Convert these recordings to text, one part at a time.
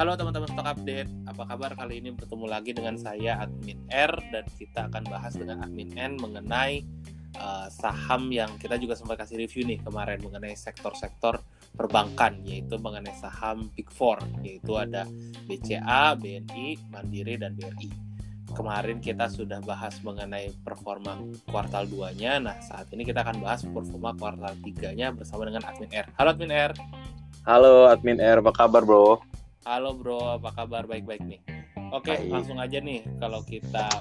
Halo teman-teman Stock Update, apa kabar kali ini bertemu lagi dengan saya Admin R dan kita akan bahas dengan Admin N mengenai uh, saham yang kita juga sempat kasih review nih kemarin mengenai sektor-sektor perbankan yaitu mengenai saham Big Four yaitu ada BCA, BNI, Mandiri dan BRI. Kemarin kita sudah bahas mengenai performa kuartal 2-nya. Nah, saat ini kita akan bahas performa kuartal 3-nya bersama dengan Admin R. Halo Admin R. Halo Admin R, apa kabar bro? Halo bro, apa kabar? Baik-baik nih. Oke, Baik. langsung aja nih kalau kita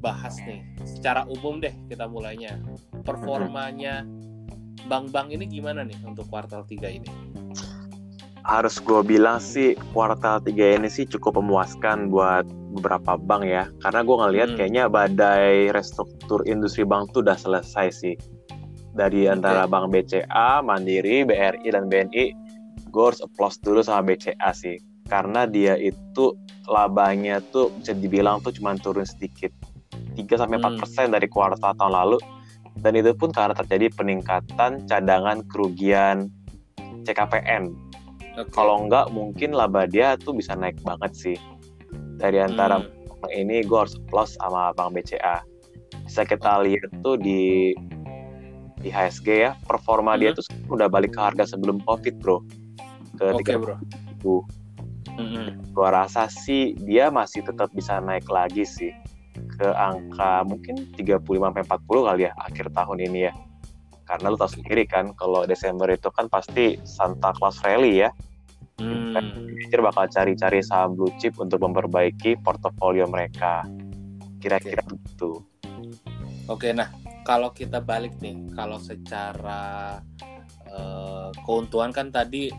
bahas nih. Secara umum deh kita mulainya. Performanya bank-bank ini gimana nih untuk kuartal 3 ini? Harus gue bilang sih kuartal 3 ini sih cukup memuaskan buat beberapa bank ya. Karena gue ngeliat hmm. kayaknya badai restruktur industri bank tuh udah selesai sih. Dari okay. antara bank BCA, Mandiri, BRI, dan BNI, gue harus applause dulu sama BCA sih karena dia itu labanya tuh bisa dibilang tuh cuma turun sedikit 3 sampai empat hmm. persen dari kuartal tahun lalu dan itu pun karena terjadi peningkatan cadangan kerugian CKPN. Okay. Kalau enggak mungkin laba dia tuh bisa naik banget sih. Dari antara hmm. ini gue harus plus sama Bank BCA. Bisa kita lihat tuh di di HSG ya, performa hmm. dia tuh udah balik ke harga sebelum Covid, Bro. Ke okay, bro. Mm-hmm. Gua rasa sih dia masih tetap bisa naik lagi sih ke angka mungkin 35 sampai 40 kali ya akhir tahun ini ya. Karena lu tahu sendiri kan kalau Desember itu kan pasti Santa Claus rally ya. Hmm. Manajer bakal cari-cari saham blue chip untuk memperbaiki portofolio mereka. Kira-kira okay. begitu. Oke, nah kalau kita balik nih, kalau secara uh, keuntungan kan tadi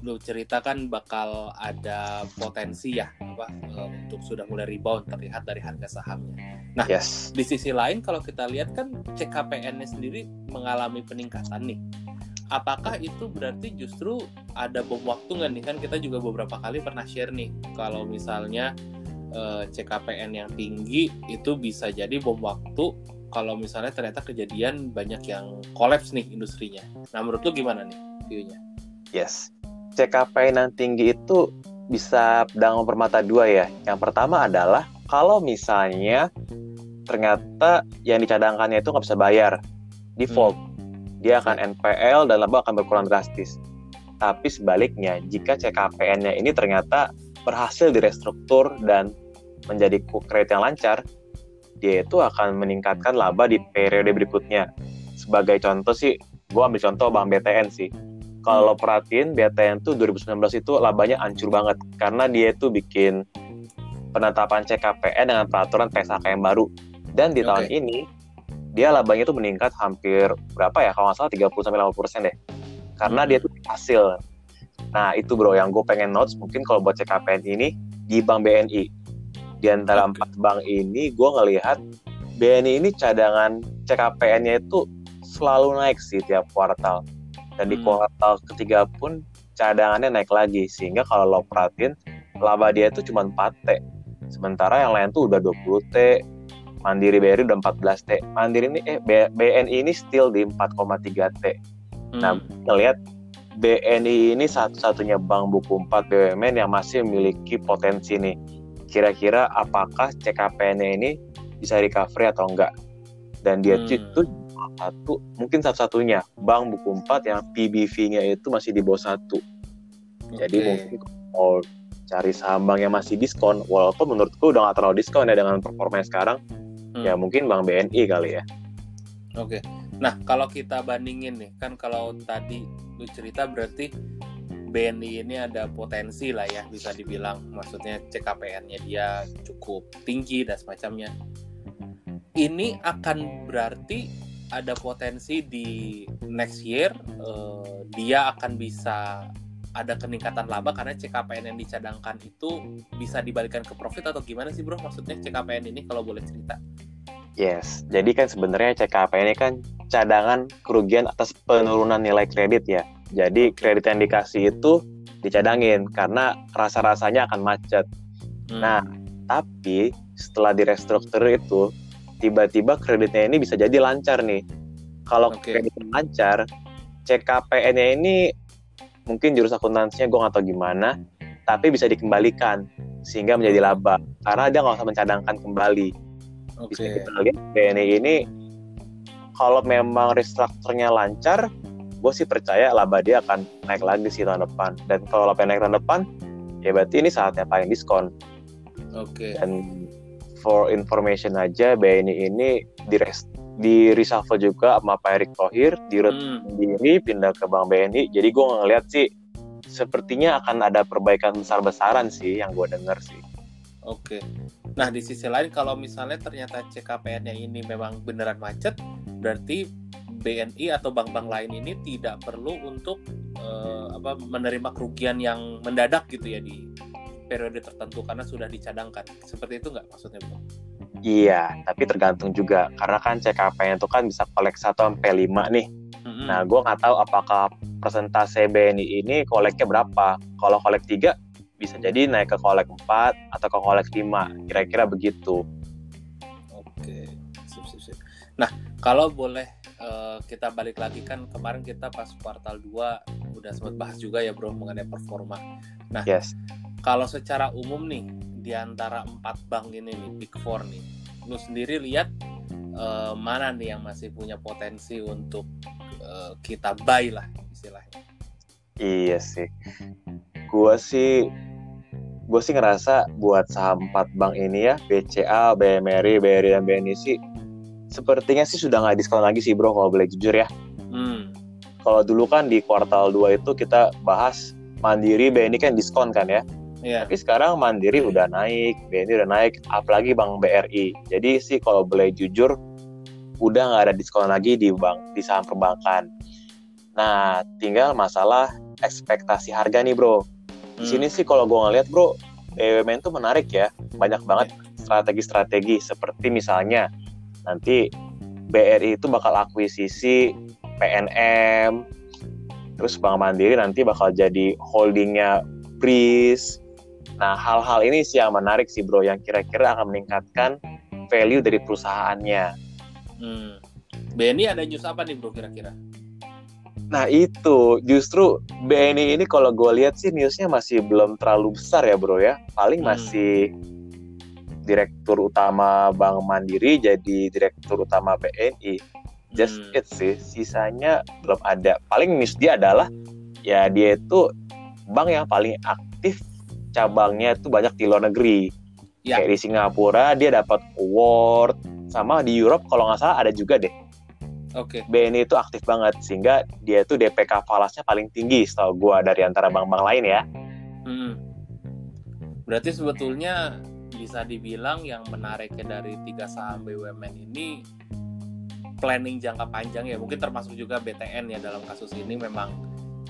lu ceritakan bakal ada potensi ya apa uh, untuk sudah mulai rebound terlihat dari harga sahamnya. Nah, yes. di sisi lain kalau kita lihat kan CKPN-nya sendiri mengalami peningkatan nih. Apakah itu berarti justru ada bom waktu nggak nih kan kita juga beberapa kali pernah share nih kalau misalnya eh, CKPN yang tinggi itu bisa jadi bom waktu kalau misalnya ternyata kejadian banyak yang kolaps nih industrinya. Nah menurut lu gimana nih view-nya? Yes, CKP yang tinggi itu bisa pedang permata dua ya. Yang pertama adalah kalau misalnya ternyata yang dicadangkannya itu nggak bisa bayar, default, hmm. dia akan NPL dan laba akan berkurang drastis. Tapi sebaliknya, jika CKPN-nya ini ternyata berhasil direstruktur dan menjadi kredit yang lancar, dia itu akan meningkatkan laba di periode berikutnya. Sebagai contoh sih, gue ambil contoh Bank BTN sih kalau hmm. perhatiin BTN tuh 2019 itu labanya hancur banget karena dia itu bikin penetapan CKPN dengan peraturan PSK yang baru dan di okay. tahun ini dia labanya itu meningkat hampir berapa ya kalau nggak salah 30 sampai 50 persen deh karena hmm. dia tuh hasil nah itu bro yang gue pengen notes mungkin kalau buat CKPN ini di Bank BNI di antara okay. empat bank ini gue ngelihat BNI ini cadangan CKPN-nya itu selalu naik sih tiap kuartal dan di hmm. kuartal ketiga pun cadangannya naik lagi sehingga kalau lo perhatiin laba dia itu cuma 4 T sementara yang lain tuh udah 20 T Mandiri BRI udah 14 T Mandiri ini eh BNI ini still di 4,3 T hmm. nah ngelihat BNI ini satu-satunya bank buku 4 BUMN yang masih memiliki potensi nih kira-kira apakah CKPN ini bisa recovery atau enggak dan dia hmm. itu satu mungkin satu-satunya bank buku empat yang PBV-nya itu masih di bawah satu okay. jadi mungkin kalau cari saham bank yang masih diskon walaupun menurutku udah gak terlalu diskon ya dengan performanya sekarang hmm. ya mungkin bank BNI kali ya oke okay. nah kalau kita bandingin nih kan kalau tadi lu cerita berarti BNI ini ada potensi lah ya bisa dibilang maksudnya CKPN-nya dia cukup tinggi dan semacamnya ini akan berarti ada potensi di next year uh, dia akan bisa ada peningkatan laba karena CKPN yang dicadangkan itu bisa dibalikan ke profit atau gimana sih bro maksudnya CKPN ini kalau boleh cerita? Yes, jadi kan sebenarnya CKPN ini kan cadangan kerugian atas penurunan nilai kredit ya. Jadi kredit yang dikasih itu dicadangin karena rasa-rasanya akan macet. Hmm. Nah, tapi setelah direstruktur itu tiba-tiba kreditnya ini bisa jadi lancar nih. Kalau okay. kredit lancar, CKPN-nya ini mungkin jurus akuntansinya gue tahu gimana, tapi bisa dikembalikan sehingga menjadi laba karena dia nggak usah mencadangkan kembali. Oke. Bisa kita lihat BNI ini kalau memang restrukturnya lancar, gue sih percaya laba dia akan naik lagi sih tahun depan. Dan kalau laba naik tahun depan, ya berarti ini saatnya paling diskon. Oke. Dan for information aja, BNI ini di di reshuffle juga sama Pak Erick Thohir, di Hmm. sendiri pindah ke Bank BNI. Jadi gue ngeliat sih sepertinya akan ada perbaikan besar-besaran sih yang gue dengar sih. Oke. Nah, di sisi lain kalau misalnya ternyata CKPN-nya ini memang beneran macet, berarti BNI atau bank-bank lain ini tidak perlu untuk eh, apa menerima kerugian yang mendadak gitu ya di periode tertentu karena sudah dicadangkan. Seperti itu nggak maksudnya, Bro? Iya, tapi tergantung juga karena kan CKP itu kan bisa kolek 1 sampai 5 nih. Mm-mm. Nah, gue nggak tahu apakah persentase BNI ini koleknya berapa. Kalau kolek 3 bisa jadi naik ke kolek 4 atau ke kolek 5, kira-kira begitu. Oke, sip sip sip. Nah, kalau boleh eh, kita balik lagi kan kemarin kita pas kuartal 2 udah sempat bahas juga ya bro mengenai performa. Yes. Kalau secara umum nih di antara empat bank ini nih Big Four nih, lu sendiri lihat eh, mana nih yang masih punya potensi untuk eh, kita buy lah istilahnya. Iya sih. Gue sih gue sih ngerasa buat saham empat bank ini ya BCA, BMRI, BRI dan BNI sih sepertinya sih sudah nggak diskon lagi sih bro kalau boleh jujur ya. Hmm, Kalau dulu kan di kuartal 2 itu kita bahas Mandiri, BNI kan diskon kan ya. ya. Tapi sekarang Mandiri udah naik, BNI udah naik, apalagi Bank BRI. Jadi sih kalau boleh jujur, udah nggak ada diskon lagi di bank di saham perbankan. Nah, tinggal masalah ekspektasi harga nih bro. Di Hmm, sini sih kalau gue ngeliat bro, BUMN tuh menarik ya, banyak banget strategi-strategi seperti misalnya nanti BRI itu bakal akuisisi PNM, terus Bank Mandiri nanti bakal jadi holdingnya BRIS. Nah, hal-hal ini sih yang menarik sih bro, yang kira-kira akan meningkatkan value dari perusahaannya. hmm. BNI ada news apa nih bro kira-kira? Nah itu justru BNI ini kalau gue lihat sih newsnya masih belum terlalu besar ya bro ya. Paling Hmm. Masih direktur utama Bank Mandiri jadi direktur utama BNI. Just Hmm. it sih. Sisanya belum ada. Paling news dia adalah ya dia itu bank yang paling aktif cabangnya itu banyak di luar negeri. Ya. Kayak di Singapura dia dapat award sama di Europe kalau nggak salah ada juga deh. Oke. BNI itu aktif banget sehingga dia tuh DPK falasnya paling tinggi setahu gua dari antara bank-bank lain ya. Hmm. Berarti sebetulnya bisa dibilang yang menariknya dari tiga saham BUMN ini planning jangka panjang ya. Mungkin termasuk juga BTN ya dalam kasus ini. Memang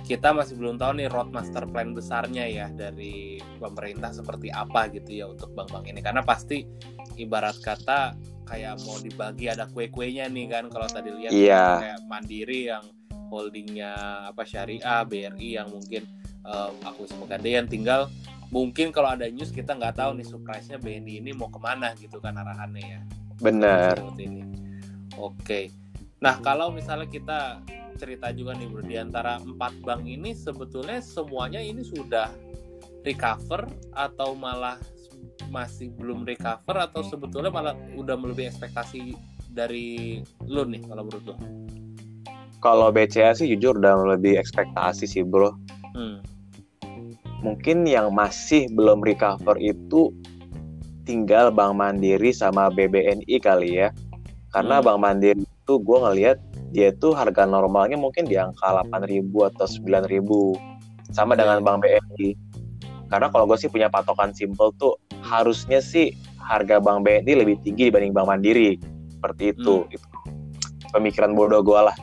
kita masih belum tahu nih road master plan besarnya ya dari pemerintah seperti apa gitu ya untuk bank-bank ini. Karena pasti ibarat kata kayak mau dibagi ada kue-kuenya nih kan. Kalau tadi lihat Iya. kayak Mandiri yang holdingnya apa syariah BRI yang mungkin eh, aku pegadaian tinggal mungkin kalau ada news kita nggak tahu nih surprise-nya BNI ini mau ke mana gitu kan arahannya ya Bener. seperti ini. Oke. Nah, kalau misalnya kita cerita juga nih bro, di antara empat bank ini sebetulnya semuanya ini sudah recover atau malah masih belum recover atau sebetulnya malah udah melebihi ekspektasi dari lu nih kalau menurut lu? Kalau BCA sih jujur udah lebih ekspektasi sih bro. Hmm. Mungkin yang masih belum recover itu tinggal Bank Mandiri sama BBNI kali ya. Karena Hmm. Bank Mandiri itu gue ngelihat dia tuh harga normalnya mungkin di angka 8.000 atau 9.000 sama dengan Bank BNI. Karena kalau gue sih punya patokan simple tuh harusnya sih harga Bank BNI lebih tinggi dibanding Bank Mandiri. Seperti itu. Hmm. Itu pemikiran bodoh gue lah.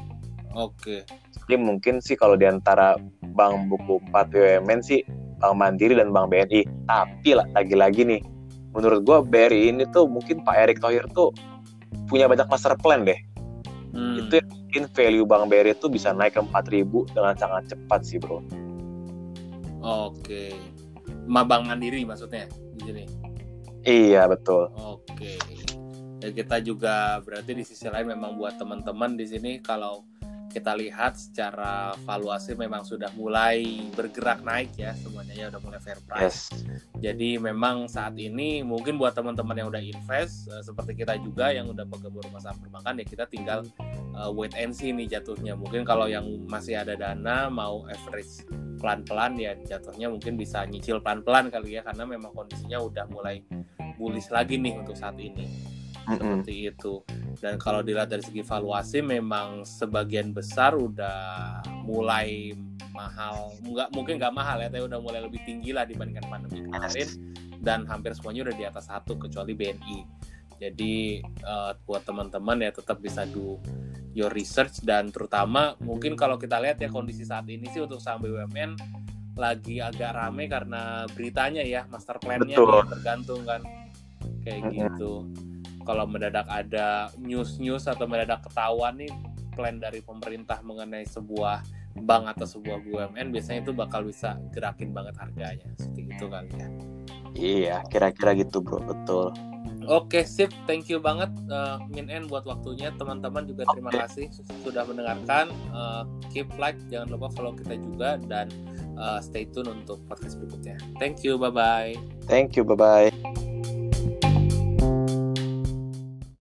Oke. Jadi mungkin sih kalau di antara bank buku 4 BUMN sih Bank Mandiri dan Bank BNI. Tapi lah lagi-lagi nih, menurut gua BRI ini tuh mungkin Pak Erick Thohir tuh punya banyak master plan deh. Hmm. Itu yang mungkin value Bank BRI itu bisa naik ke 4000 dengan sangat cepat sih bro. Oke. Ma Bank Mandiri maksudnya di sini. Iya betul. Oke. Ya kita juga berarti di sisi lain memang buat teman-teman di sini kalau kita lihat secara valuasi memang sudah mulai bergerak naik ya semuanya ya udah mulai fair price. Yes. Jadi memang saat ini mungkin buat teman-teman yang udah invest uh, seperti kita juga yang udah bergabung rumah saham perbankan ya kita tinggal uh, wait and see nih jatuhnya. Mungkin kalau yang masih ada dana mau average pelan-pelan ya jatuhnya mungkin bisa nyicil pelan-pelan kali ya karena memang kondisinya udah mulai bullish lagi nih untuk saat ini seperti itu. Dan kalau dilihat dari segi valuasi memang sebagian besar udah mulai mahal. Nggak mungkin nggak mahal ya tapi udah mulai lebih tinggi lah dibandingkan pandemi kemarin. Dan hampir semuanya udah di atas satu kecuali BNI jadi uh, buat teman-teman ya tetap bisa do your research. Dan terutama mungkin kalau kita lihat ya kondisi saat ini sih untuk saham BUMN lagi agak rame karena beritanya ya master plan-nya tergantung kan. Kayak mm -hmm. gitu kalau mendadak ada news-news atau mendadak ketahuan nih plan dari pemerintah mengenai sebuah bank atau sebuah BUMN biasanya itu bakal bisa gerakin banget harganya seperti itu kali ya iya kira-kira gitu bro betul Oke sip, thank you banget uh, Min En buat waktunya. Teman-teman juga terima okay. kasih sudah mendengarkan. Uh, keep like, jangan lupa follow kita juga dan uh, stay tune untuk podcast berikutnya. Thank you, bye bye. Thank you, bye bye.